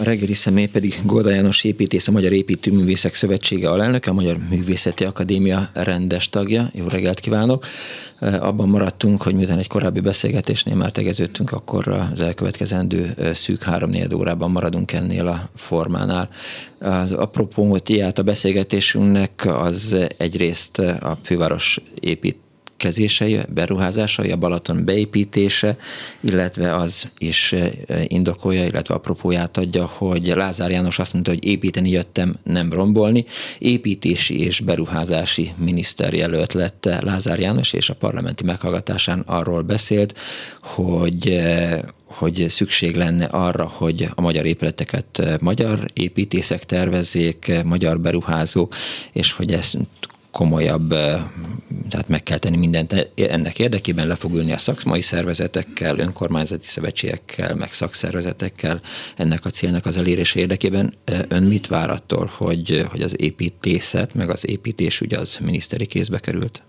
A reggeli személy pedig Golda János építész, a Magyar Építőművészek Szövetsége alelnöke, a Magyar Művészeti Akadémia rendes tagja. Jó reggelt kívánok! Abban maradtunk, hogy miután egy korábbi beszélgetésnél már tegeződtünk, akkor az elkövetkezendő szűk három órában maradunk ennél a formánál. Az apropó tiát a beszélgetésünknek az egyrészt a főváros épít kezései, beruházásai, a Balaton beépítése, illetve az is eh, indokolja, illetve apropóját adja, hogy Lázár János azt mondta, hogy építeni jöttem, nem rombolni. Építési és beruházási miniszter jelölt lett Lázár János, és a parlamenti meghallgatásán arról beszélt, hogy eh, hogy szükség lenne arra, hogy a magyar épületeket eh, magyar építészek tervezzék, magyar beruházók, és hogy ezt komolyabb, tehát meg kell tenni mindent ennek érdekében, le fog ülni a szakmai szervezetekkel, önkormányzati szövetségekkel, meg szakszervezetekkel ennek a célnak az elérése érdekében. Ön mit vár attól, hogy, hogy az építészet, meg az építés ugye az miniszteri kézbe került?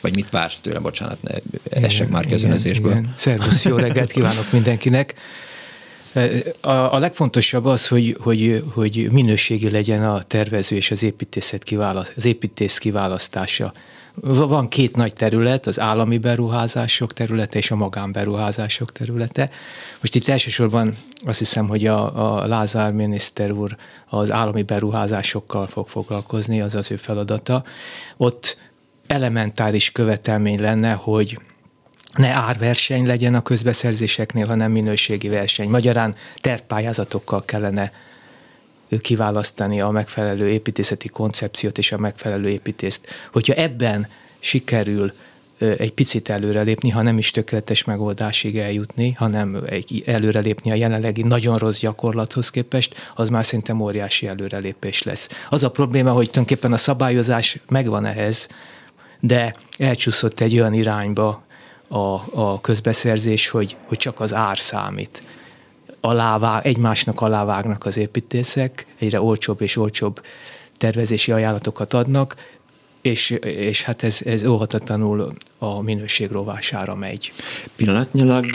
Vagy mit vársz tőle, bocsánat, ne essek már közönözésből. Szervusz, jó reggelt kívánok mindenkinek! A, a legfontosabb az, hogy, hogy, hogy minőségi legyen a tervező és az, építészet kiválaszt, az építész kiválasztása. Van két nagy terület, az állami beruházások területe és a magánberuházások területe. Most itt elsősorban azt hiszem, hogy a, a Lázár miniszter úr az állami beruházásokkal fog foglalkozni, az az ő feladata. Ott elementáris követelmény lenne, hogy ne árverseny legyen a közbeszerzéseknél, hanem minőségi verseny. Magyarán tervpályázatokkal kellene kiválasztani a megfelelő építészeti koncepciót és a megfelelő építészt. Hogyha ebben sikerül egy picit előrelépni, ha nem is tökéletes megoldásig eljutni, hanem egy előrelépni a jelenlegi nagyon rossz gyakorlathoz képest, az már szerintem óriási előrelépés lesz. Az a probléma, hogy tulajdonképpen a szabályozás megvan ehhez, de elcsúszott egy olyan irányba, a, a közbeszerzés, hogy, hogy csak az ár számít. Alává, egymásnak alávágnak az építészek, egyre olcsóbb és olcsóbb tervezési ajánlatokat adnak, és, és hát ez, ez óhatatlanul a minőség rovására megy. Pillanatnyilag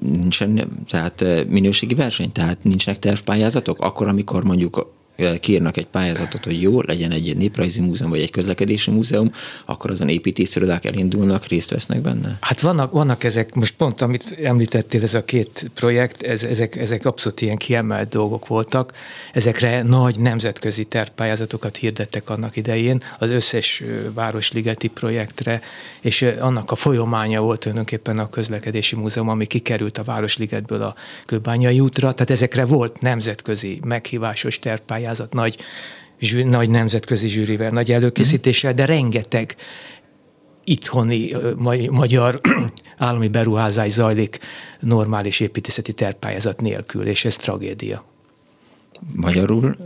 nincsen tehát minőségi verseny, tehát nincsenek tervpályázatok? Akkor, amikor mondjuk kiírnak egy pályázatot, hogy jó, legyen egy néprajzi múzeum vagy egy közlekedési múzeum, akkor azon építészirodák elindulnak, részt vesznek benne? Hát vannak, vannak ezek, most pont amit említettél, ez a két projekt, ez, ezek, ezek abszolút ilyen kiemelt dolgok voltak. Ezekre nagy nemzetközi tervpályázatokat hirdettek annak idején, az összes Városligeti projektre, és annak a folyamánya volt tulajdonképpen a közlekedési múzeum, ami kikerült a Városligetből a Kőbányai útra, tehát ezekre volt nemzetközi meghívásos tervpályázat, pályázat nagy, zsű, nagy nemzetközi zsűrivel, nagy előkészítéssel, de rengeteg itthoni magyar állami beruházás zajlik normális építészeti tervpályázat nélkül, és ez tragédia. Magyarul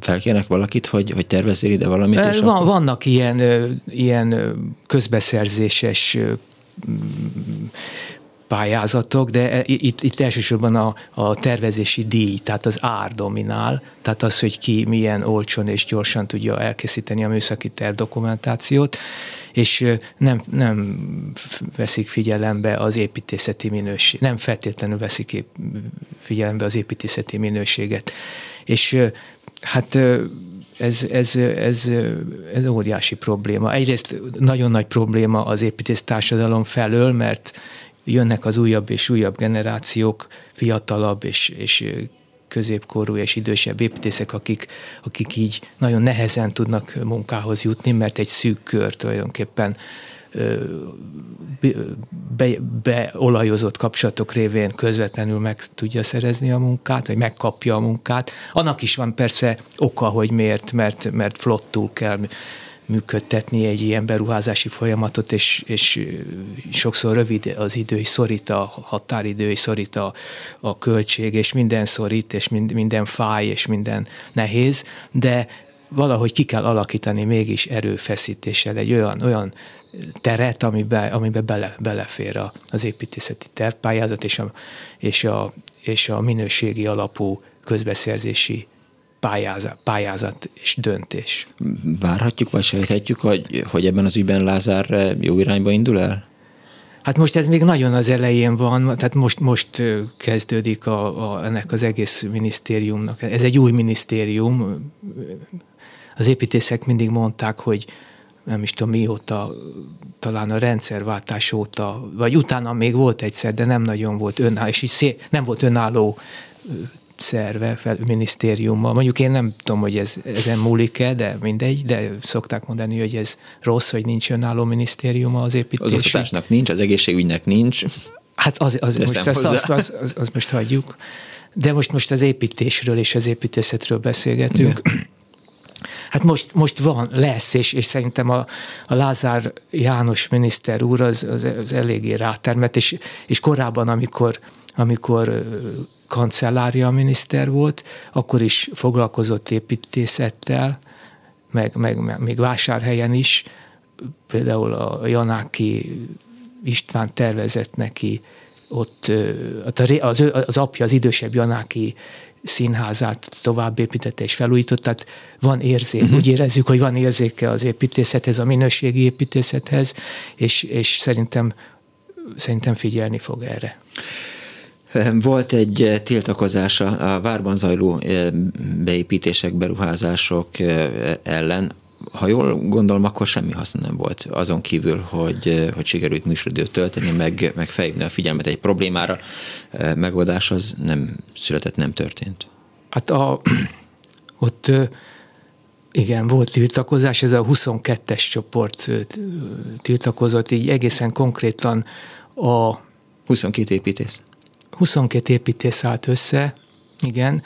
felkérnek valakit, hogy, hogy tervezzél ide valamit? Van, akkor... Vannak ilyen, ilyen közbeszerzéses pályázatok, de e, itt, itt elsősorban a, a tervezési díj, tehát az ár dominál, tehát az, hogy ki milyen olcsón és gyorsan tudja elkészíteni a műszaki terv dokumentációt, és nem, nem veszik figyelembe az építészeti minőséget, nem feltétlenül veszik figyelembe az építészeti minőséget. És hát ez, ez, ez, ez óriási probléma. Egyrészt nagyon nagy probléma az építész társadalom felől, mert jönnek az újabb és újabb generációk, fiatalabb és, és középkorú és idősebb építészek, akik, akik így nagyon nehezen tudnak munkához jutni, mert egy szűk kör tulajdonképpen be, beolajozott kapcsolatok révén közvetlenül meg tudja szerezni a munkát, vagy megkapja a munkát. Annak is van persze oka, hogy miért, mert, mert flottul kell működtetni egy ilyen beruházási folyamatot, és, és sokszor rövid az idő, és szorít a határidő, és szorít a, a költség, és minden szorít, és mind, minden fáj, és minden nehéz, de valahogy ki kell alakítani mégis erőfeszítéssel egy olyan, olyan teret, amiben, amiben bele, belefér az építészeti tervpályázat és a, és, a, és a minőségi alapú közbeszerzési pályázat, pályázat és döntés. Várhatjuk, vagy sejthetjük, hogy, hogy ebben az ügyben Lázár jó irányba indul el? Hát most ez még nagyon az elején van, tehát most, most kezdődik a, a, ennek az egész minisztériumnak. Ez egy új minisztérium. Az építészek mindig mondták, hogy nem is tudom mióta, talán a rendszerváltás óta, vagy utána még volt egyszer, de nem nagyon volt önálló, és így nem volt önálló szerve, fel, minisztériummal. Mondjuk én nem tudom, hogy ez, ezen múlik-e, de mindegy, de szokták mondani, hogy ez rossz, hogy nincs önálló minisztériuma az építési. Az oktatásnak nincs, az egészségügynek nincs. Hát az, az, most ezt, az, az, az, az, most hagyjuk. De most, most az építésről és az építészetről beszélgetünk. De. Hát most, most van, lesz, és, és szerintem a, a Lázár János miniszter úr az, az, az eléggé rátermet, és, és korábban, amikor, amikor kancellária miniszter volt, akkor is foglalkozott építészettel, meg, meg, meg még vásárhelyen is, például a Janáki István tervezett neki ott az, az apja, az idősebb Janáki színházát tovább építette és felújított, tehát van érzék, uh-huh. úgy érezzük, hogy van érzéke az építészethez, a minőségi építészethez, és, és szerintem, szerintem figyelni fog erre. Volt egy tiltakozás a várban zajló beépítések, beruházások ellen. Ha jól gondolom, akkor semmi haszna nem volt azon kívül, hogy, hogy sikerült műsoridőt tölteni, meg, meg felhívni a figyelmet egy problémára. Megoldás az nem született, nem történt. Hát a, ott igen, volt tiltakozás, ez a 22-es csoport tiltakozott, így egészen konkrétan a... 22 építész. 22 építész állt össze, igen,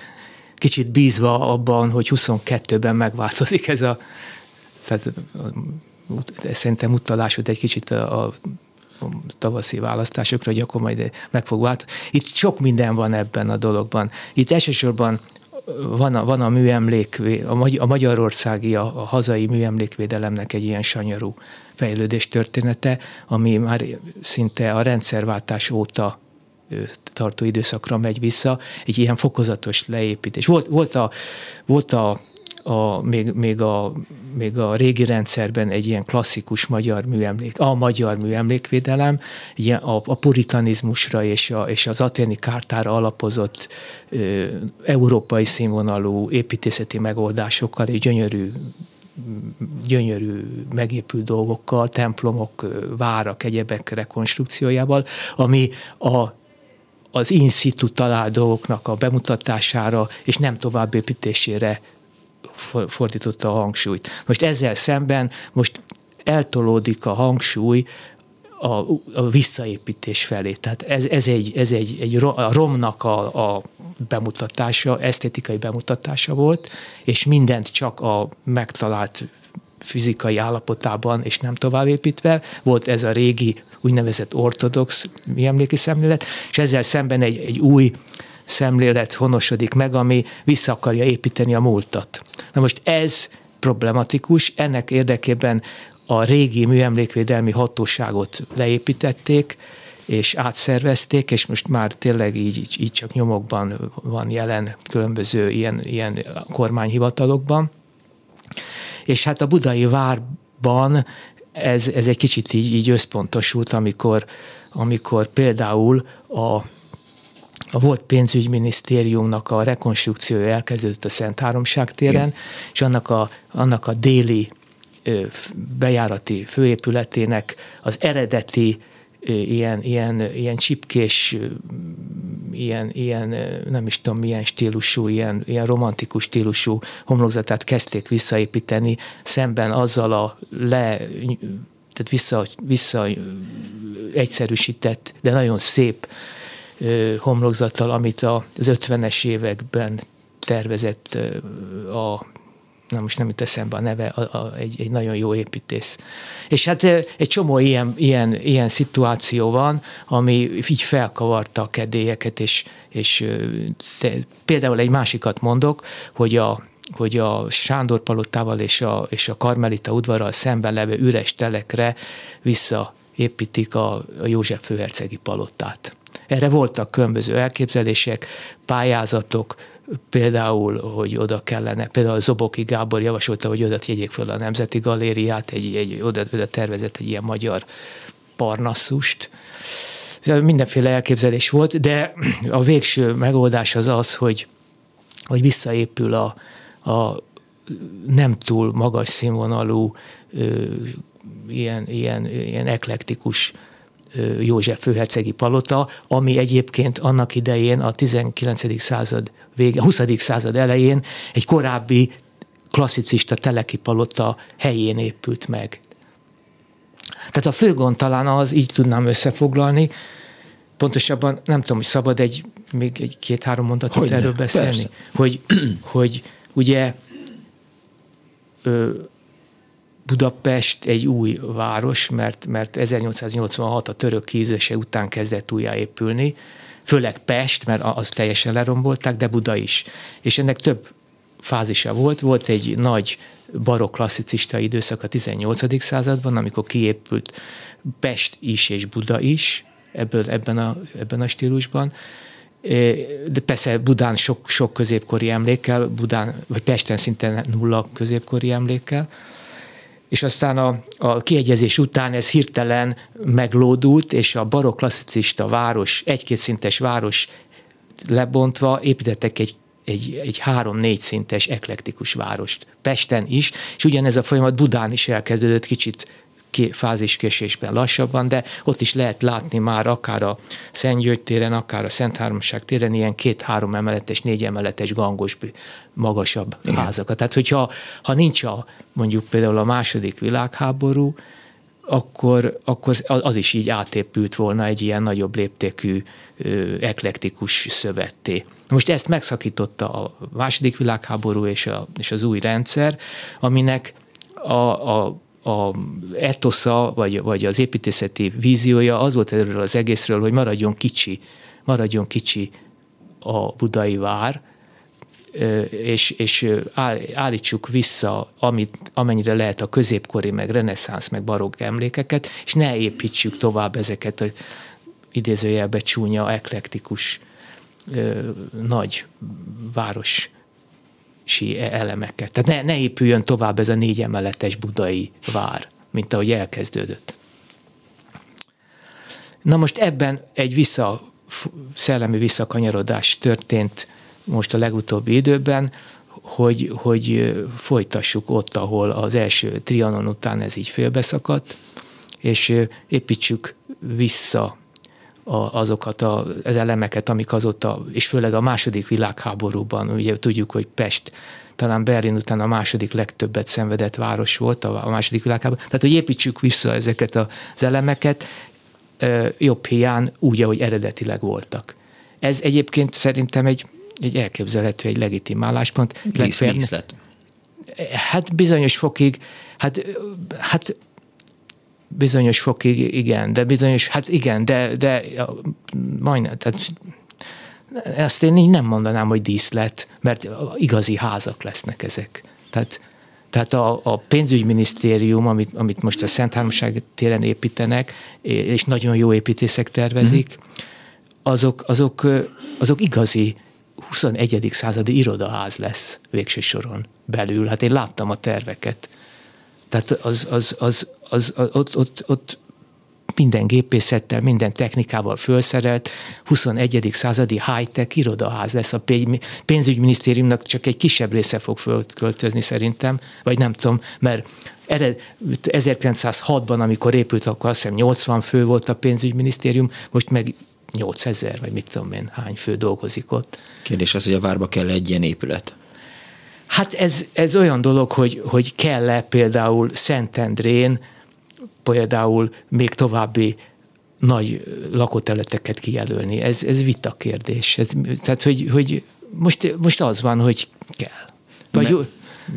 kicsit bízva abban, hogy 22-ben megváltozik ez a, tehát ez szerintem utalás, hogy egy kicsit a, a tavaszi választásokra, hogy akkor majd meg fog változni. Itt sok minden van ebben a dologban. Itt elsősorban van a, van a műemlék, a, magyarországi, a, a hazai műemlékvédelemnek egy ilyen sanyarú fejlődés története, ami már szinte a rendszerváltás óta tartó időszakra megy vissza, egy ilyen fokozatos leépítés. Volt, volt, a, volt a, a, még, még, a, még a régi rendszerben egy ilyen klasszikus magyar műemlék, a magyar műemlékvédelem, ilyen a, a puritanizmusra és, a, és az aténi kártára alapozott ö, európai színvonalú építészeti megoldásokkal és gyönyörű gyönyörű megépült dolgokkal, templomok, várak, egyebek rekonstrukciójával, ami a az in situ talált a bemutatására és nem továbbépítésére fordította a hangsúlyt. Most ezzel szemben most eltolódik a hangsúly a, a visszaépítés felé. Tehát ez, ez egy, ez egy, egy a romnak a, a bemutatása, esztétikai bemutatása volt, és mindent csak a megtalált fizikai állapotában, és nem továbbépítve. Volt ez a régi úgynevezett ortodox emléki szemlélet, és ezzel szemben egy, egy új szemlélet honosodik meg, ami vissza akarja építeni a múltat. Na most ez problematikus, ennek érdekében a régi műemlékvédelmi hatóságot leépítették, és átszervezték, és most már tényleg így, így csak nyomokban van jelen különböző ilyen, ilyen kormányhivatalokban. És hát a budai várban ez, ez egy kicsit így, így összpontosult, amikor, amikor például a a volt pénzügyminisztériumnak a rekonstrukciója elkezdődött a Szent Háromság téren, Igen. és annak a, annak a déli bejárati főépületének az eredeti ilyen, ilyen, ilyen csipkés, ilyen, ilyen, nem is tudom milyen stílusú, ilyen, ilyen romantikus stílusú homlokzatát kezdték visszaépíteni, szemben azzal a le, tehát vissza, vissza egyszerűsített, de nagyon szép homlokzattal, amit az 50-es években tervezett a na most nem jut eszembe a neve, a, a, egy, egy nagyon jó építész. És hát egy csomó ilyen, ilyen, ilyen szituáció van, ami így felkavarta a kedélyeket, és, és például egy másikat mondok, hogy a, hogy a Sándor palotával és a, és a Karmelita udvarral szemben levő üres telekre visszaépítik a, a József főhercegi palotát. Erre voltak különböző elképzelések, pályázatok, például, hogy oda kellene, például Zoboki Gábor javasolta, hogy oda tegyék föl a Nemzeti Galériát, egy, egy, oda, oda tervezett egy ilyen magyar parnasszust. Mindenféle elképzelés volt, de a végső megoldás az az, hogy, hogy visszaépül a, a nem túl magas színvonalú, ö, ilyen, ilyen, ilyen eklektikus József főhercegi palota, ami egyébként annak idején a 19. század vége, 20. század elején egy korábbi klasszicista teleki palota helyén épült meg. Tehát a fő gond talán az, így tudnám összefoglalni, pontosabban nem tudom, hogy szabad egy, még egy két-három mondatot hogy erről beszélni, persze. hogy, hogy ugye ö, Budapest egy új város, mert, mert 1886 a török kízése után kezdett újjáépülni, főleg Pest, mert az teljesen lerombolták, de Buda is. És ennek több fázisa volt. Volt egy nagy barokk klasszicista időszak a 18. században, amikor kiépült Pest is és Buda is, ebből, ebben, a, ebben a stílusban. De persze Budán sok, sok középkori emlékkel, Budán, vagy Pesten szinte nulla középkori emlékkel és aztán a, a kiegyezés után ez hirtelen meglódult, és a barokk klasszicista város, egy-két szintes város lebontva építettek egy egy, egy három-négy szintes eklektikus várost. Pesten is, és ugyanez a folyamat Budán is elkezdődött kicsit fáziskésésben lassabban, de ott is lehet látni már akár a Szent téren, akár a Szent Háromság téren ilyen két-három emeletes, négy emeletes gangos magasabb Igen. házakat. Tehát, hogyha ha nincs a, mondjuk például a második világháború, akkor, akkor az is így átépült volna egy ilyen nagyobb léptékű eklektikus szövetté. Most ezt megszakította a második világháború és, a, és az új rendszer, aminek a, a a etosza, vagy, vagy az építészeti víziója az volt erről az egészről, hogy maradjon kicsi, maradjon kicsi a budai vár, és, és állítsuk vissza, amit, amennyire lehet a középkori, meg reneszánsz, meg barokk emlékeket, és ne építsük tovább ezeket a idézőjelbe csúnya, eklektikus nagy város elemeket. Tehát ne, ne épüljön tovább ez a négy emeletes budai vár, mint ahogy elkezdődött. Na most ebben egy vissza, szellemi visszakanyarodás történt most a legutóbbi időben, hogy, hogy folytassuk ott, ahol az első trianon után ez így félbeszakadt, és építsük vissza a, azokat a, az elemeket, amik azóta, és főleg a második világháborúban, ugye tudjuk, hogy Pest talán Berlin után a második legtöbbet szenvedett város volt a, a második világháborúban. Tehát, hogy építsük vissza ezeket az elemeket jobb hiány úgy, ahogy eredetileg voltak. Ez egyébként szerintem egy, egy elképzelhető, egy legitim álláspont. Díszlet. Hát bizonyos fokig, hát, hát bizonyos fokig igen, de bizonyos, hát igen, de, de majdnem, tehát ezt én így nem mondanám, hogy díszlet, mert igazi házak lesznek ezek. Tehát, tehát a, a pénzügyminisztérium, amit, amit most a Szent Háromság téren építenek, és nagyon jó építészek tervezik, mm. azok, azok, azok igazi 21. századi irodaház lesz végső soron belül. Hát én láttam a terveket. Tehát az, az, az, az, az ott, ott, ott minden gépészettel, minden technikával felszerelt 21. századi high-tech irodaház lesz. A pénzügyminisztériumnak csak egy kisebb része fog fölköltözni szerintem, vagy nem tudom, mert 1906-ban, amikor épült, akkor azt hiszem 80 fő volt a pénzügyminisztérium, most meg 8000, vagy mit tudom én, hány fő dolgozik ott. Kérdés az, hogy a várba kell egy ilyen épület. Hát ez, ez olyan dolog, hogy, hogy kell-e például Szentendrén például még további nagy lakóterületeket kijelölni. Ez, ez vita kérdés. Ez, tehát, hogy, hogy most, most az van, hogy kell. Vagy,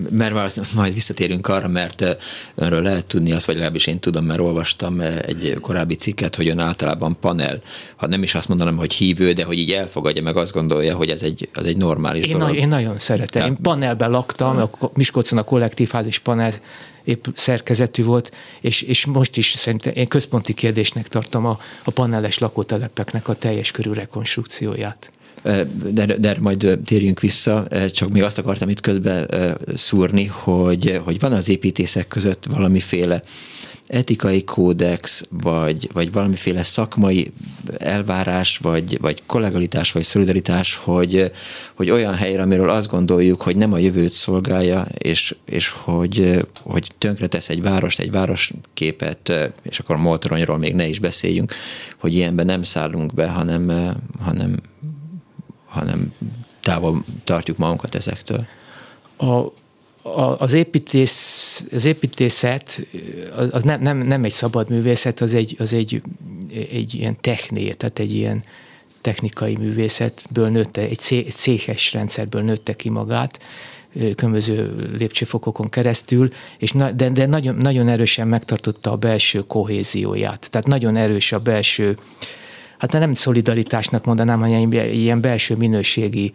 mert, majd visszatérünk arra, mert önről lehet tudni azt, vagy legalábbis én tudom, mert olvastam egy korábbi cikket, hogy ön általában panel, ha nem is azt mondanám, hogy hívő, de hogy így elfogadja, meg azt gondolja, hogy ez egy, az egy normális én dolog. Na, én nagyon szeretem. Tehát... Én panelben laktam, a Miskolcon a kollektív házis panel épp szerkezetű volt, és, és most is szerintem én központi kérdésnek tartom a, a paneles lakótelepeknek a teljes körű rekonstrukcióját. De, de majd térjünk vissza, csak még azt akartam itt közben szúrni, hogy, hogy van az építészek között valamiféle etikai kódex, vagy, vagy valamiféle szakmai elvárás, vagy, vagy kollegalitás, vagy szolidaritás, hogy, hogy olyan helyre, amiről azt gondoljuk, hogy nem a jövőt szolgálja, és, és hogy, hogy tönkretesz egy várost, egy városképet, és akkor motoronyról még ne is beszéljünk, hogy ilyenben nem szállunk be, hanem, hanem, hanem távol tartjuk magunkat ezektől. A, az, építész, az építészet az, nem, nem, nem egy szabad művészet, az egy, az egy, egy ilyen techné, tehát egy ilyen technikai művészetből nőtte, egy, székes rendszerből nőtte ki magát, különböző lépcsőfokokon keresztül, és na, de, de nagyon, nagyon erősen megtartotta a belső kohézióját. Tehát nagyon erős a belső, hát nem szolidaritásnak mondanám, hanem ilyen belső minőségi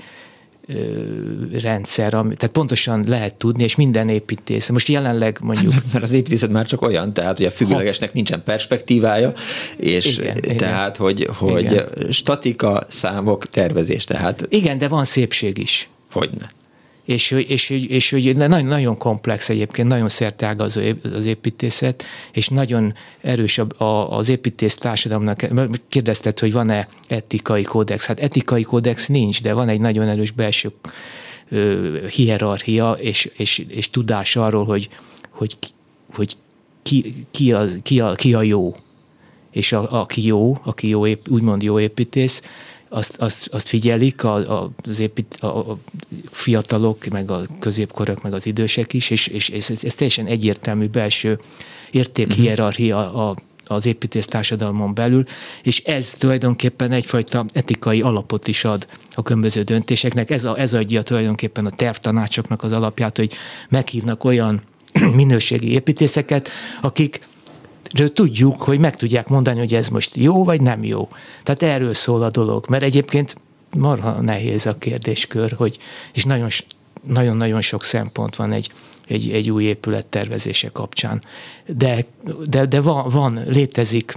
rendszer, ami, tehát pontosan lehet tudni, és minden építész. Most jelenleg mondjuk... Mert az építészet már csak olyan, tehát hogy a függőlegesnek nincsen perspektívája, és igen, tehát, igen. hogy, hogy igen. statika, számok, tervezés, tehát... Igen, de van szépség is. Hogyne és, és, és, és hogy nagyon, nagyon komplex egyébként, nagyon szerteágazó az építészet, és nagyon erős az építész társadalomnak. Kérdezted, hogy van-e etikai kódex? Hát etikai kódex nincs, de van egy nagyon erős belső hierarchia és, és, és tudás arról, hogy, hogy, hogy ki, ki, az, ki, a, ki a jó. És a, aki jó, aki jó, úgymond jó építész, azt, azt, azt figyelik a, a, az épít, a, a fiatalok, meg a középkorok, meg az idősek is, és, és ez, ez teljesen egyértelmű belső értékhierarchia a, az építész társadalmon belül, és ez tulajdonképpen egyfajta etikai alapot is ad a különböző döntéseknek. Ez, a, ez adja tulajdonképpen a tervtanácsoknak az alapját, hogy meghívnak olyan minőségi építészeket, akik tudjuk, hogy meg tudják mondani, hogy ez most jó vagy nem jó. Tehát erről szól a dolog, mert egyébként marha nehéz a kérdéskör, hogy, és nagyon nagyon-nagyon sok szempont van egy, egy, egy új épület tervezése kapcsán. De, de, de van, van, létezik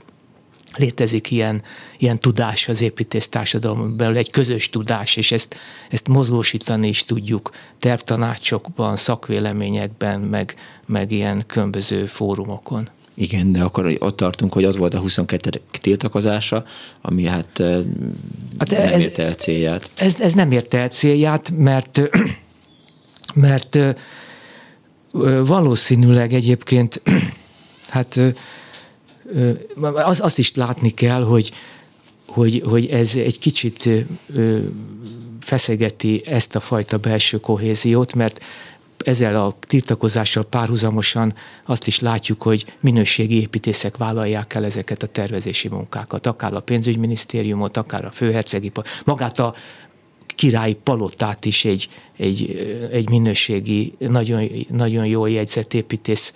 létezik ilyen, ilyen tudás az építész társadalomban egy közös tudás, és ezt, ezt mozgósítani is tudjuk tervtanácsokban, szakvéleményekben, meg, meg ilyen különböző fórumokon. Igen, de akkor ott tartunk, hogy az volt a 22. tiltakozása, ami hát, hát nem ez, érte el célját. Ez, ez nem érte el célját, mert, mert valószínűleg egyébként hát az, azt is látni kell, hogy, hogy, hogy ez egy kicsit feszegeti ezt a fajta belső kohéziót, mert ezzel a tiltakozással párhuzamosan azt is látjuk, hogy minőségi építészek vállalják el ezeket a tervezési munkákat, akár a pénzügyminisztériumot, akár a főhercegi, magát a királyi palotát is egy, egy, egy minőségi, nagyon, nagyon jól jegyzett építész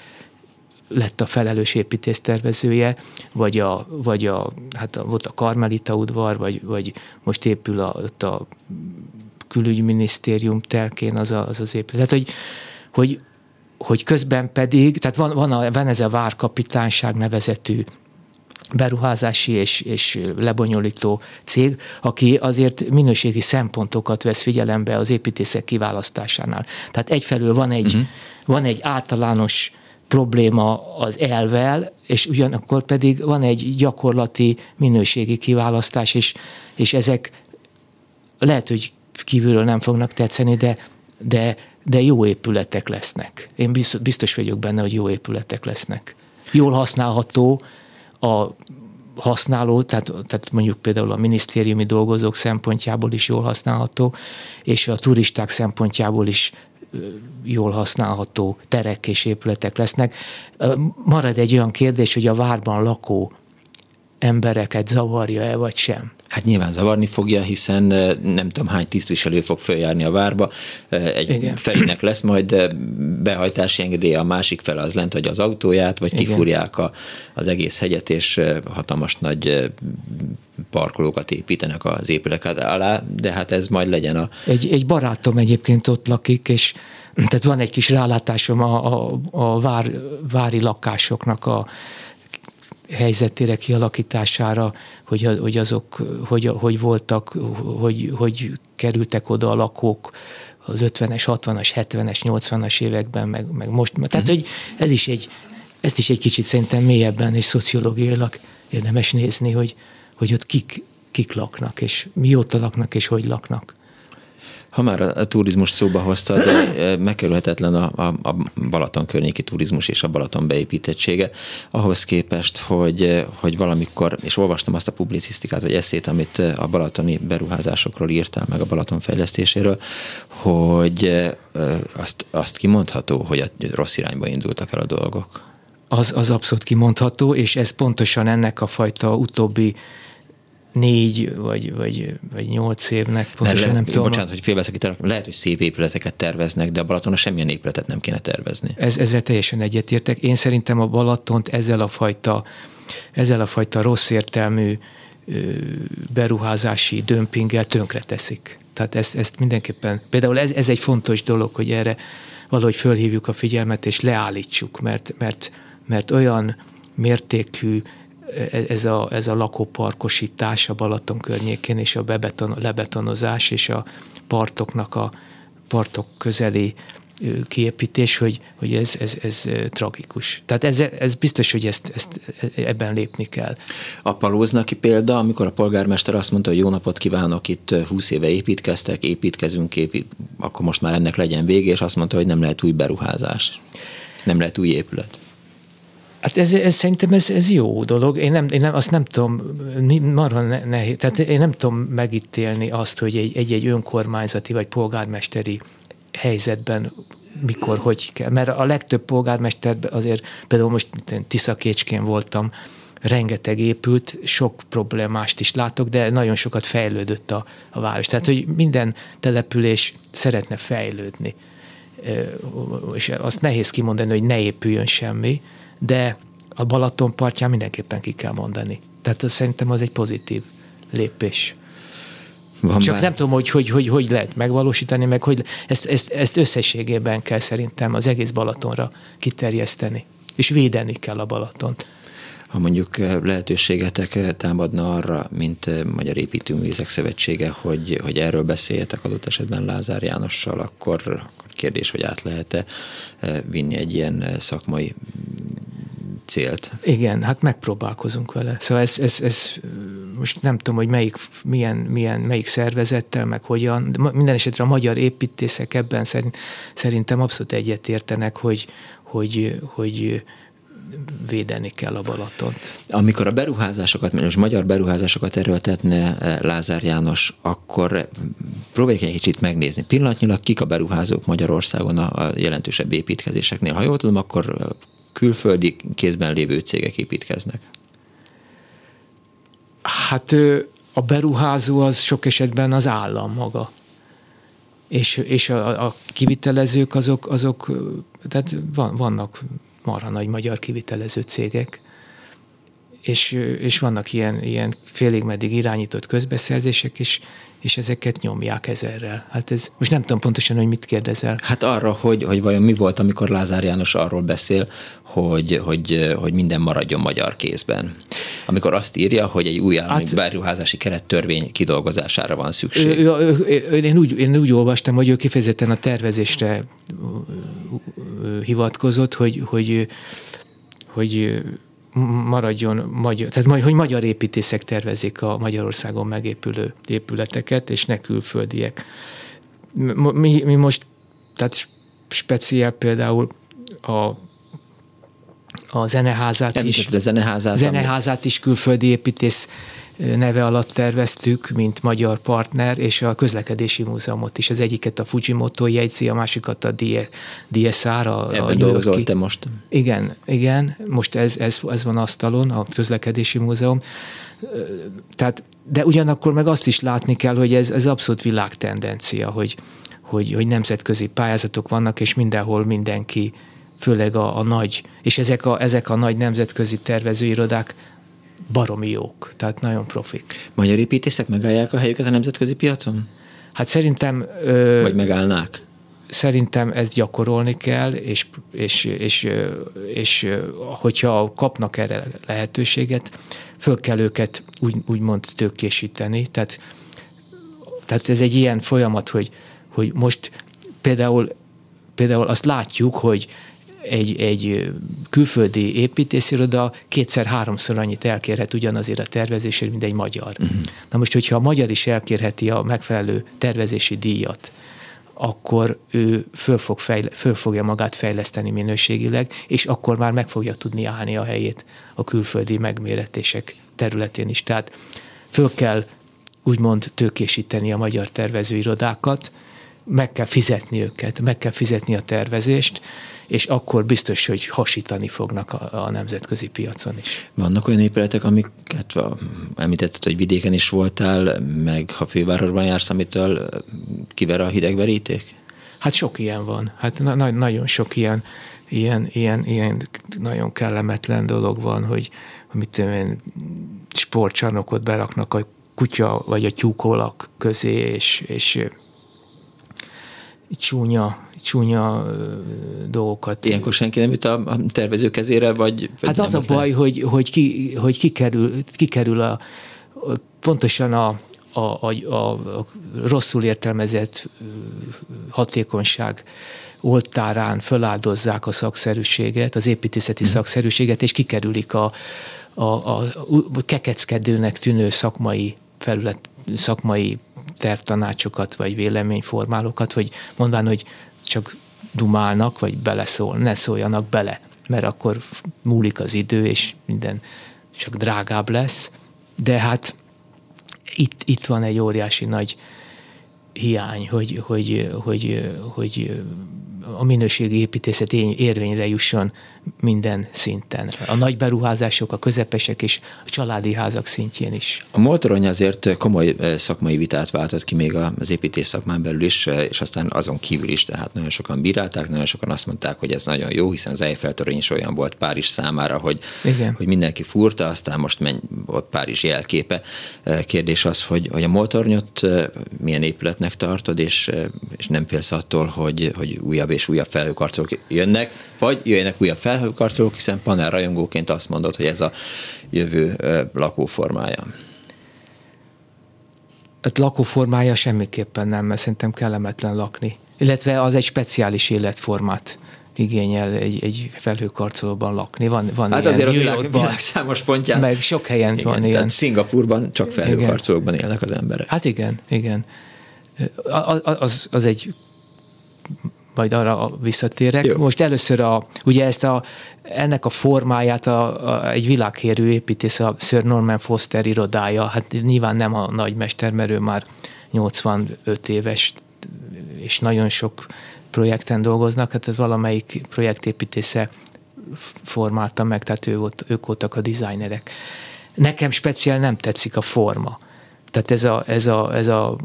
lett a felelős építész tervezője, vagy a, vagy a hát a, volt a Karmelita udvar, vagy, vagy most épül a, a külügyminisztérium telkén az a, az, az épület. Tehát, hogy, hogy, hogy közben pedig, tehát van, van, a, van ez a várkapitányság nevezetű beruházási és, és lebonyolító cég, aki azért minőségi szempontokat vesz figyelembe az építészek kiválasztásánál. Tehát egyfelől van egy, uh-huh. van egy általános probléma az elvel, és ugyanakkor pedig van egy gyakorlati minőségi kiválasztás, és, és ezek lehet, hogy kívülről nem fognak tetszeni, de, de, de jó épületek lesznek. Én biztos, vagyok benne, hogy jó épületek lesznek. Jól használható a használó, tehát, tehát mondjuk például a minisztériumi dolgozók szempontjából is jól használható, és a turisták szempontjából is jól használható terek és épületek lesznek. Marad egy olyan kérdés, hogy a várban lakó embereket zavarja-e vagy sem? Hát nyilván zavarni fogja, hiszen nem tudom hány tisztviselő fog följárni a várba. Egy Igen. felének lesz majd behajtási engedélye, a másik fele az lent, hogy az autóját, vagy kifúrják a, az egész hegyet, és hatalmas nagy parkolókat építenek az épületek alá, de hát ez majd legyen a... Egy, egy barátom egyébként ott lakik, és tehát van egy kis rálátásom a, a, a vár, vári lakásoknak a helyzetére, kialakítására, hogy, hogy azok hogy, hogy voltak, hogy, hogy kerültek oda a lakók az 50-es, 60-as, 70-es, 80-as években, meg, meg most. Tehát, uh-huh. hogy ez is egy, ezt is egy kicsit szerintem mélyebben és szociológiailag érdemes nézni, hogy, hogy ott kik, kik laknak, és mióta laknak, és hogy laknak. Ha már a, turizmus szóba hozta, de megkerülhetetlen a, a, a Balaton környéki turizmus és a Balaton beépítettsége, ahhoz képest, hogy, hogy valamikor, és olvastam azt a publicisztikát, vagy eszét, amit a balatoni beruházásokról írtál, meg a Balaton fejlesztéséről, hogy azt, azt kimondható, hogy a rossz irányba indultak el a dolgok. Az, az abszolút kimondható, és ez pontosan ennek a fajta utóbbi négy vagy, vagy, vagy nyolc évnek, pontosan le, nem tudom. Bocsánat, hogy félveszek itt, lehet, hogy szép épületeket terveznek, de a Balatonon semmilyen épületet nem kéne tervezni. Ez, ezzel teljesen egyetértek. Én szerintem a Balatont ezzel a fajta, ezzel a fajta rossz értelmű beruházási dömpinggel tönkre teszik. Tehát ezt, ezt mindenképpen, például ez, ez egy fontos dolog, hogy erre valahogy fölhívjuk a figyelmet és leállítsuk, mert, mert, mert olyan mértékű ez a, ez a lakóparkosítás a Balaton környékén, és a bebeton, lebetonozás, és a partoknak a partok közeli kiépítés, hogy, hogy ez, ez, ez tragikus. Tehát ez, ez biztos, hogy ezt, ezt ebben lépni kell. A Palóznaki példa, amikor a polgármester azt mondta, hogy jó napot kívánok, itt 20 éve építkeztek, építkezünk, épít, akkor most már ennek legyen vége, és azt mondta, hogy nem lehet új beruházás, nem lehet új épület. Hát ez, ez szerintem ez, ez jó dolog. Én, nem, én nem, azt nem tudom, marha nehéz, tehát én nem tudom megítélni azt, hogy egy, egy, egy önkormányzati vagy polgármesteri helyzetben mikor, hogy kell. Mert a legtöbb polgármester azért, például most Tiszakécskén voltam, rengeteg épült, sok problémást is látok, de nagyon sokat fejlődött a, a város. Tehát, hogy minden település szeretne fejlődni. És azt nehéz kimondani, hogy ne épüljön semmi, de a Balaton partján mindenképpen ki kell mondani. Tehát az, szerintem az egy pozitív lépés. Van Csak bár... nem tudom, hogy hogy, hogy hogy lehet megvalósítani, meg hogy ezt, ezt, ezt összességében kell szerintem az egész Balatonra kiterjeszteni. És védeni kell a Balatont. Ha mondjuk lehetőségetek támadna arra, mint Magyar Építőművészek Szövetsége, hogy, hogy erről beszéljetek adott esetben Lázár Jánossal, akkor, akkor kérdés, hogy át lehet-e vinni egy ilyen szakmai célt. Igen, hát megpróbálkozunk vele. Szóval ez, ez, ez most nem tudom, hogy melyik, milyen, milyen, melyik szervezettel, meg hogyan, de minden esetre a magyar építészek ebben szerint, szerintem abszolút egyetértenek, hogy, hogy, hogy védeni kell a Balatont. Amikor a beruházásokat, most magyar beruházásokat erőltetne eh, Lázár János, akkor próbáljuk egy kicsit megnézni. Pillanatnyilag kik a beruházók Magyarországon a jelentősebb építkezéseknél? Ha jól tudom, akkor eh, külföldi kézben lévő cégek építkeznek? Hát a beruházó az sok esetben az állam maga. És, és a, a kivitelezők azok, azok tehát van, vannak marha nagy magyar kivitelező cégek, és, és vannak ilyen, ilyen félig meddig irányított közbeszerzések, és, és ezeket nyomják ezerrel. Hát ez, most nem tudom pontosan, hogy mit kérdezel. Hát arra, hogy, hogy vajon mi volt, amikor Lázár János arról beszél, hogy, hogy, hogy minden maradjon magyar kézben. Amikor azt írja, hogy egy új állami hát, beruházási kerettörvény kidolgozására van szükség. Ő, ő, ő, én, úgy, én úgy olvastam, hogy ő kifejezetten a tervezésre hivatkozott, hogy, hogy, hogy maradjon magyar, tehát hogy magyar építészek tervezik a Magyarországon megépülő épületeket, és ne külföldiek. Mi, mi most, tehát speciál például a a zeneházát is. A zeneházát, zeneházát is külföldi építész neve alatt terveztük, mint magyar partner, és a közlekedési múzeumot is. Az egyiket a Fujimoto jegyzi, a másikat a DSR. A, Ebben a dolgozol te most? Igen, igen, most ez, ez, ez van asztalon, a közlekedési múzeum. Tehát, de ugyanakkor meg azt is látni kell, hogy ez, ez abszolút világtendencia, hogy, hogy, hogy nemzetközi pályázatok vannak, és mindenhol mindenki főleg a, a nagy, és ezek a, ezek a nagy nemzetközi tervezőirodák baromi jók, tehát nagyon profik. Magyar építészek megállják a helyüket a nemzetközi piacon? Hát szerintem... Ö, Vagy megállnák? szerintem ezt gyakorolni kell, és, és, és, és hogyha kapnak erre lehetőséget, föl kell őket úgy, úgymond tőkésíteni. Tehát, tehát ez egy ilyen folyamat, hogy, hogy most például, például azt látjuk, hogy egy, egy külföldi építésziroda kétszer-háromszor annyit elkérhet ugyanazért a tervezésért, mint egy magyar. Uh-huh. Na most, hogyha a magyar is elkérheti a megfelelő tervezési díjat, akkor ő föl, fog fejle, föl fogja magát fejleszteni minőségileg, és akkor már meg fogja tudni állni a helyét a külföldi megméretések területén is. Tehát föl kell úgymond tőkésíteni a magyar tervezőirodákat, meg kell fizetni őket, meg kell fizetni a tervezést, és akkor biztos, hogy hasítani fognak a, a nemzetközi piacon is. Vannak olyan épületek, amiket említetted, hogy vidéken is voltál, meg ha fővárosban jársz, amitől kiver a hidegveríték? Hát sok ilyen van. Hát na- nagyon sok ilyen, ilyen, ilyen, ilyen nagyon kellemetlen dolog van, hogy amit én, sportcsarnokot beraknak a kutya vagy a tyúkolak közé, és, és csúnya, csúnya dolgokat. Ilyenkor senki nem jut a tervező kezére, vagy, vagy Hát az a baj, hogy, hogy, ki, hogy kikerül, kikerül a, pontosan a, a, a, a rosszul értelmezett hatékonyság oltárán föláldozzák a szakszerűséget, az építészeti mm. szakszerűséget, és kikerülik a, a, a, a kekeckedőnek tűnő szakmai felület, szakmai tervtanácsokat, vagy véleményformálókat, hogy mondván, hogy csak dumálnak, vagy beleszól, ne szóljanak bele, mert akkor múlik az idő, és minden csak drágább lesz. De hát itt, itt van egy óriási nagy hiány, hogy, hogy, hogy, hogy a minőségi építészet érvényre jusson minden szinten. A nagy beruházások, a közepesek és a családi házak szintjén is. A motorony azért komoly eh, szakmai vitát váltott ki még az építés szakmán belül is, eh, és aztán azon kívül is, tehát nagyon sokan bírálták, nagyon sokan azt mondták, hogy ez nagyon jó, hiszen az Eiffel torony is olyan volt Párizs számára, hogy, Igen. hogy mindenki furta, aztán most menj, ott Párizs jelképe. Eh, kérdés az, hogy, hogy a motornyot milyen épületnek tartod, és, és nem félsz attól, hogy, hogy újabb és újabb felhőkarcolók jönnek, vagy jöjjenek újabb felhőkarcolók, hiszen panel rajongóként azt mondod, hogy ez a jövő lakóformája. Hát lakóformája semmiképpen nem, mert szerintem kellemetlen lakni. Illetve az egy speciális életformát igényel egy, egy felhőkarcolóban lakni. Van, van hát ilyen azért a világ, világ számos pontján. Meg sok helyen igen, van ilyen. Szingapurban csak felhőkarcolókban élnek az emberek. Hát igen, igen. Az, az, az egy majd arra visszatérek. Jó. Most először a, ugye ezt a, ennek a formáját a, a, egy világhírű építész, a Sir Norman Foster irodája, hát nyilván nem a nagy mester, mert ő már 85 éves, és nagyon sok projekten dolgoznak, hát ez valamelyik projektépítésze formálta meg, tehát ő volt, ők voltak a designerek. Nekem speciál nem tetszik a forma. Tehát ez a, ez a, ez a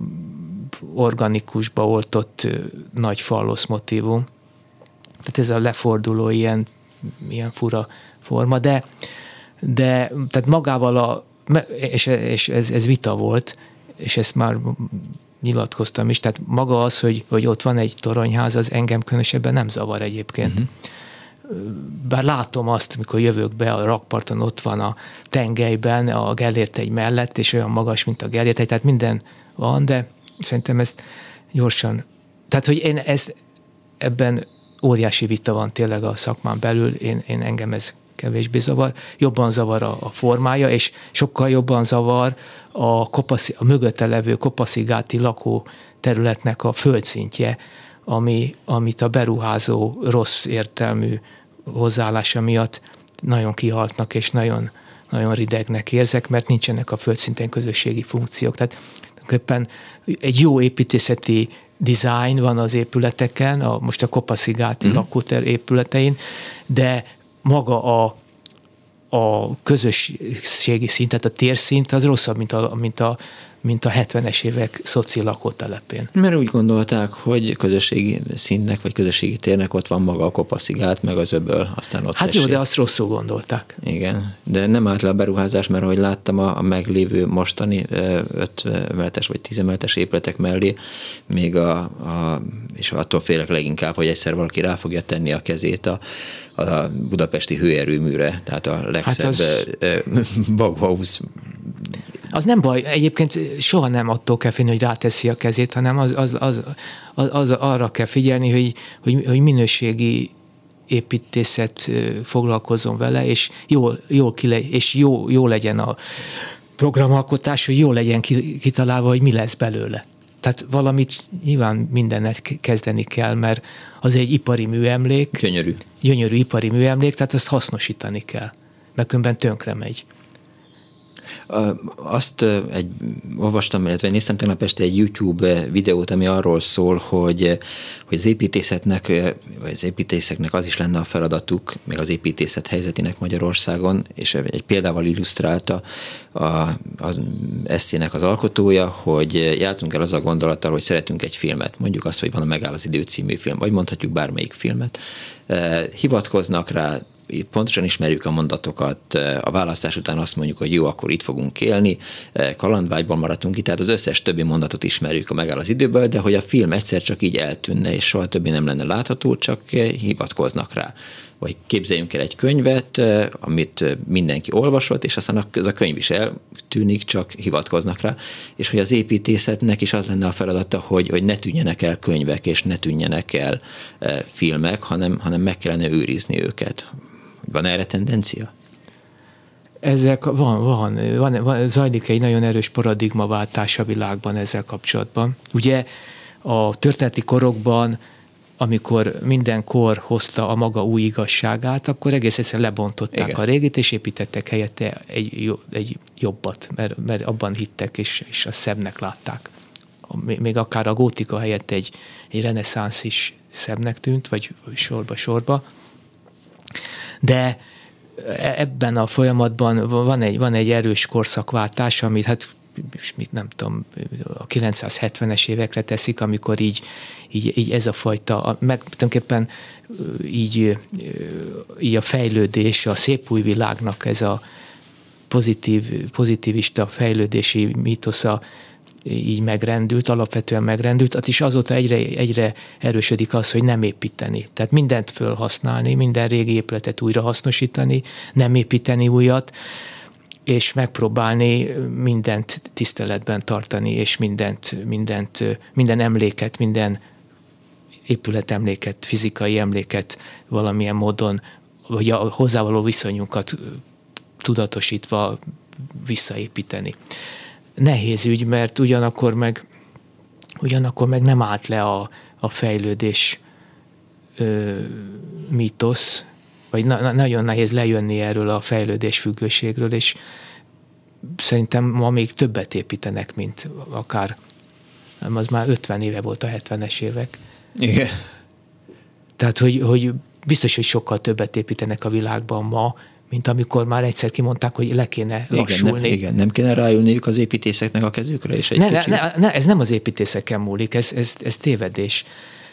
organikusba oltott nagy fallosz motivum. Tehát ez a leforduló ilyen, ilyen fura forma, de, de tehát magával a, és, és ez, ez vita volt, és ezt már nyilatkoztam is, tehát maga az, hogy, hogy ott van egy toronyház, az engem különösebben nem zavar egyébként. Uh-huh. Bár látom azt, mikor jövök be a rakparton, ott van a tengelyben, a Gellért egy mellett, és olyan magas, mint a Gellért tehát minden van, de Szerintem ezt gyorsan, tehát hogy én ezt ebben óriási vita van tényleg a szakmán belül, én, én engem ez kevésbé zavar, jobban zavar a, a formája, és sokkal jobban zavar a, kopaszi, a mögötte levő kopaszigáti lakó területnek a földszintje, ami, amit a beruházó rossz értelmű hozzáállása miatt nagyon kihaltnak, és nagyon, nagyon ridegnek érzek, mert nincsenek a földszinten közösségi funkciók. Tehát tulajdonképpen egy jó építészeti design van az épületeken, a, most a Kopaszigáti mm. lakóter épületein, de maga a, a közösségi szint, tehát a térszint az rosszabb, mint a, mint a mint a 70-es évek szoci lakótelepén. Mert úgy gondolták, hogy közösségi színnek vagy közösségi térnek ott van maga a kopaszigát, meg az öböl, aztán ott Hát tessék. jó, de azt rosszul gondolták. Igen, de nem állt le a beruházás, mert ahogy láttam a, a meglévő mostani 5 emeletes vagy 10 emeletes épületek mellé, még a, a, és attól félek leginkább, hogy egyszer valaki rá fogja tenni a kezét a, a budapesti hőerőműre, tehát a legszebb hát az... Bauhaus az nem baj, egyébként soha nem attól kell félni, hogy ráteszi a kezét, hanem az, az, az, az, az arra kell figyelni, hogy, hogy, hogy minőségi építészet foglalkozom vele, és jól, jól kile, és jó, jó legyen a programalkotás, hogy jól legyen kitalálva, hogy mi lesz belőle. Tehát valamit nyilván mindennek kezdeni kell, mert az egy ipari műemlék. Gyönyörű. Gyönyörű ipari műemlék, tehát azt hasznosítani kell, mert különben tönkre megy. Azt egy, olvastam, illetve néztem tegnap este egy YouTube videót, ami arról szól, hogy, hogy az építészetnek, vagy az építészeknek az is lenne a feladatuk, még az építészet helyzetének Magyarországon, és egy példával illusztrálta a, az eszének az alkotója, hogy játszunk el az a gondolattal, hogy szeretünk egy filmet, mondjuk azt, hogy van a Megáll az idő című film, vagy mondhatjuk bármelyik filmet, hivatkoznak rá, pontosan ismerjük a mondatokat, a választás után azt mondjuk, hogy jó, akkor itt fogunk élni, kalandvágyban maradtunk itt, tehát az összes többi mondatot ismerjük a megáll az időből, de hogy a film egyszer csak így eltűnne, és soha többé nem lenne látható, csak hivatkoznak rá. Vagy képzeljünk el egy könyvet, amit mindenki olvasott, és aztán ez a könyv is eltűnik, csak hivatkoznak rá, és hogy az építészetnek is az lenne a feladata, hogy, hogy ne tűnjenek el könyvek, és ne tűnjenek el filmek, hanem, hanem meg kellene őrizni őket van erre tendencia? Ezek van, van, van, van, zajlik egy nagyon erős paradigmaváltás a világban ezzel kapcsolatban. Ugye a történeti korokban, amikor minden kor hozta a maga új igazságát, akkor egész egyszerűen lebontották Igen. a régit, és építettek helyette egy, egy jobbat, mert, mert abban hittek, és, és a szebbnek látták. Még akár a gótika helyett egy, egy reneszánsz is szebbnek tűnt, vagy sorba-sorba de ebben a folyamatban van egy, van egy erős korszakváltás, amit hát mit nem tudom, a 970-es évekre teszik, amikor így, így, így ez a fajta, meg tulajdonképpen így, így a fejlődés, a szép új világnak ez a pozitív, pozitivista fejlődési mítosza így megrendült, alapvetően megrendült, és azóta egyre, egyre erősödik az, hogy nem építeni. Tehát mindent fölhasználni, minden régi épületet újra hasznosítani, nem építeni újat, és megpróbálni mindent tiszteletben tartani, és mindent, mindent, minden emléket, minden épületemléket, fizikai emléket valamilyen módon, vagy a hozzávaló viszonyunkat tudatosítva visszaépíteni nehéz ügy, mert ugyanakkor meg, ugyanakkor meg nem állt le a, a fejlődés ö, mítosz, vagy na, nagyon nehéz lejönni erről a fejlődés függőségről, és szerintem ma még többet építenek, mint akár, az már 50 éve volt a 70-es évek. Igen. Tehát, hogy, hogy biztos, hogy sokkal többet építenek a világban ma, mint amikor már egyszer kimondták, hogy le kéne lassulni. Igen, nem, igen, nem kéne ráülniük az építészeknek a kezükre? És egy ne, ne, ne, ne, ez nem az építészeken múlik, ez, ez, ez tévedés.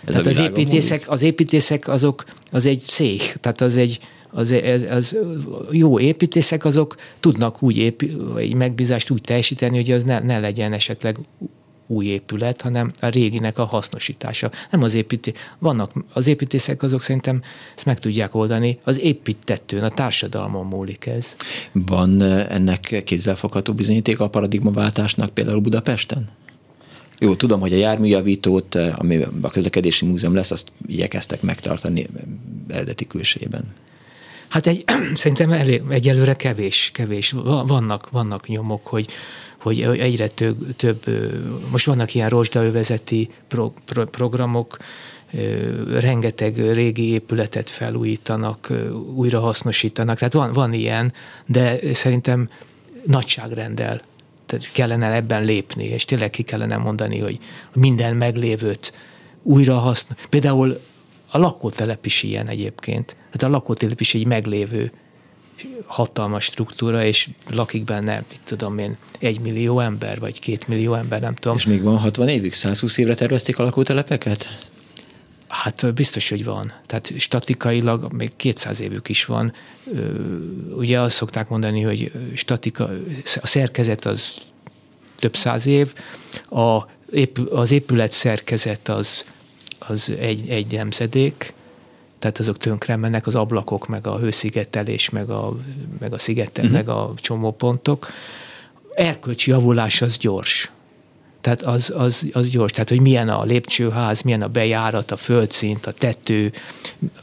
Ez tehát az építészek, az építészek azok, az egy cég, tehát az egy, az, az, az jó építészek azok tudnak úgy épi, egy megbízást úgy teljesíteni, hogy az ne, ne legyen esetleg új épület, hanem a réginek a hasznosítása. Nem az építé... Vannak az építészek, azok szerintem ezt meg tudják oldani. Az építettőn, a társadalmon múlik ez. Van ennek kézzelfogható bizonyíték a paradigmaváltásnak például Budapesten? Jó, tudom, hogy a járműjavítót, ami a közlekedési múzeum lesz, azt igyekeztek megtartani eredeti külsében. Hát egy, szerintem elég, egyelőre kevés, kevés. Vannak, vannak nyomok, hogy, hogy egyre több, több most vannak ilyen rozsdaövezeti pro, pro, programok, rengeteg régi épületet felújítanak, újra hasznosítanak, tehát van, van ilyen, de szerintem nagyságrendel tehát kellene ebben lépni, és tényleg ki kellene mondani, hogy minden meglévőt újra. Például a lakótelep is ilyen egyébként. Hát a lakótelep is egy meglévő hatalmas struktúra, és lakik benne, mit tudom én, egy millió ember, vagy két millió ember, nem tudom. És még van 60 évig? 120 évre tervezték a lakótelepeket? Hát biztos, hogy van. Tehát statikailag még 200 évük is van. Ugye azt szokták mondani, hogy statika, a szerkezet az több száz év, a, az épület szerkezet az, az egy, egy nemzedék, tehát azok tönkre mennek, az ablakok, meg a hőszigetelés, meg a, meg a szigetel, uh-huh. meg a csomópontok. Erkölcsi javulás az gyors. Tehát az, az, az gyors. Tehát, hogy milyen a lépcsőház, milyen a bejárat, a földszint, a tető,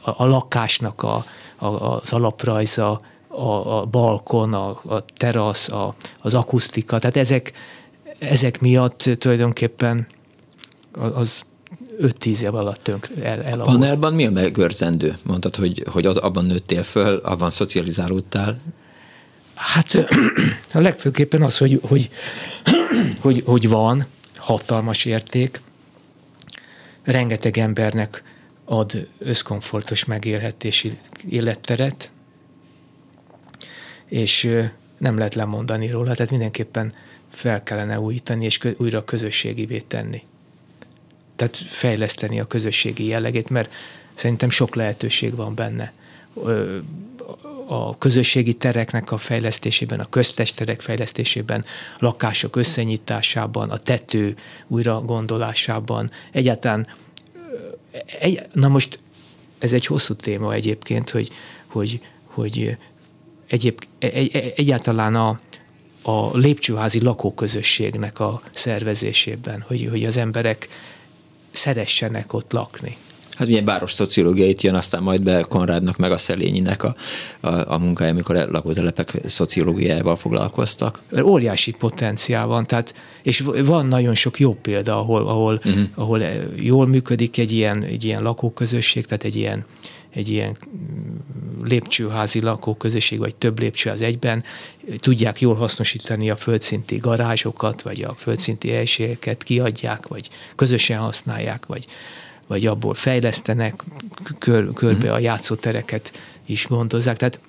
a, a lakásnak a, a, az alaprajza, a, a balkon, a, a terasz, a, az akusztika. Tehát ezek, ezek miatt tulajdonképpen az 5-10 év alatt tönk el, elavul. A panelban mi a megőrzendő? Mondtad, hogy, hogy az, abban nőttél föl, abban szocializálódtál. Hát a legfőképpen az, hogy, hogy, hogy, hogy van hatalmas érték, rengeteg embernek ad összkomfortos megélhetési életteret, és nem lehet lemondani róla, tehát mindenképpen fel kellene újítani, és újra közösségivé tenni. Tehát fejleszteni a közösségi jellegét, mert szerintem sok lehetőség van benne. A közösségi tereknek a fejlesztésében, a köztesterek fejlesztésében, lakások összenyitásában, a tető újra gondolásában, egyáltalán, egy, na most ez egy hosszú téma egyébként, hogy, hogy, hogy egyéb, egy, egyáltalán a, a lépcsőházi lakóközösségnek a szervezésében, hogy, hogy az emberek szeressenek ott lakni. Hát ugye város szociológiait jön, aztán majd be Konrádnak meg a Szelényinek a, a, a munkája, amikor a lakótelepek szociológiájával foglalkoztak. Óriási potenciál van, tehát, és van nagyon sok jó példa, ahol, ahol, uh-huh. ahol jól működik egy ilyen, egy ilyen lakóközösség, tehát egy ilyen, egy ilyen lépcsőházi lakóközösség, vagy több lépcsőház egyben, tudják jól hasznosítani a földszinti garázsokat, vagy a földszinti helységeket kiadják, vagy közösen használják, vagy vagy abból fejlesztenek, kör, körbe a játszótereket is gondozzák. Tehát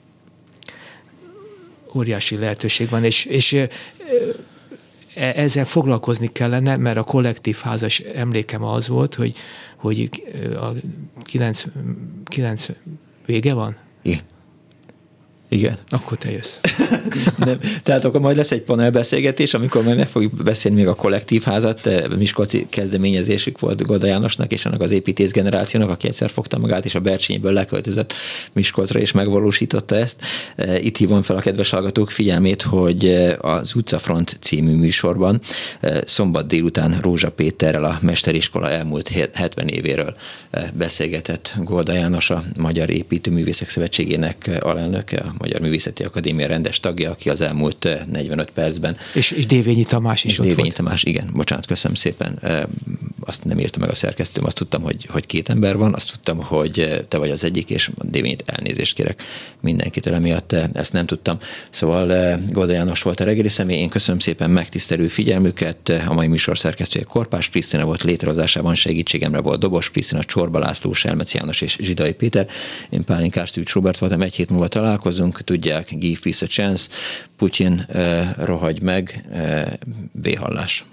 óriási lehetőség van, és, és ezzel foglalkozni kellene, mert a kollektív házas emlékem az volt, hogy, hogy a 9, 9 vége van? Igen. Igen. Akkor te jössz. Nem. Tehát akkor majd lesz egy panelbeszélgetés, amikor majd meg fogjuk beszélni még a kollektív házat. Miskolci kezdeményezésük volt Goda Jánosnak és annak az építész generációnak, aki egyszer fogta magát, és a Bercsényből leköltözött Miskolcra, és megvalósította ezt. Itt hívom fel a kedves hallgatók figyelmét, hogy az Utcafront című műsorban szombat délután Rózsa Péterrel a Mesteriskola elmúlt 70 évéről beszélgetett Golda János, a Magyar Építőművészek Szövetségének alelnöke, a Magyar Művészeti Akadémia rendes tagja, aki az elmúlt 45 eh, percben. És, és Dévényi Tamás is és ott Dévényi volt. Tamás, igen, bocsánat, köszönöm szépen. Eh, azt nem írta meg a szerkesztőm, azt tudtam, hogy, hogy két ember van, azt tudtam, hogy eh, te vagy az egyik, és Dévényit elnézést kérek mindenkitől, emiatt ezt nem tudtam. Szóval Golda János volt a reggeli személy, én köszönöm szépen megtisztelő figyelmüket. A mai műsor szerkesztője Korpás Krisztina volt létrehozásában segítségemre volt Dobos Krisztina, Csorba László, Selmec János és Zsidai Péter. Én Pálinkás Szűcs Robert voltam, egy hét múlva találkozunk, tudják, give peace a chance, Putyin uh, rohagy meg, uh, véhallás.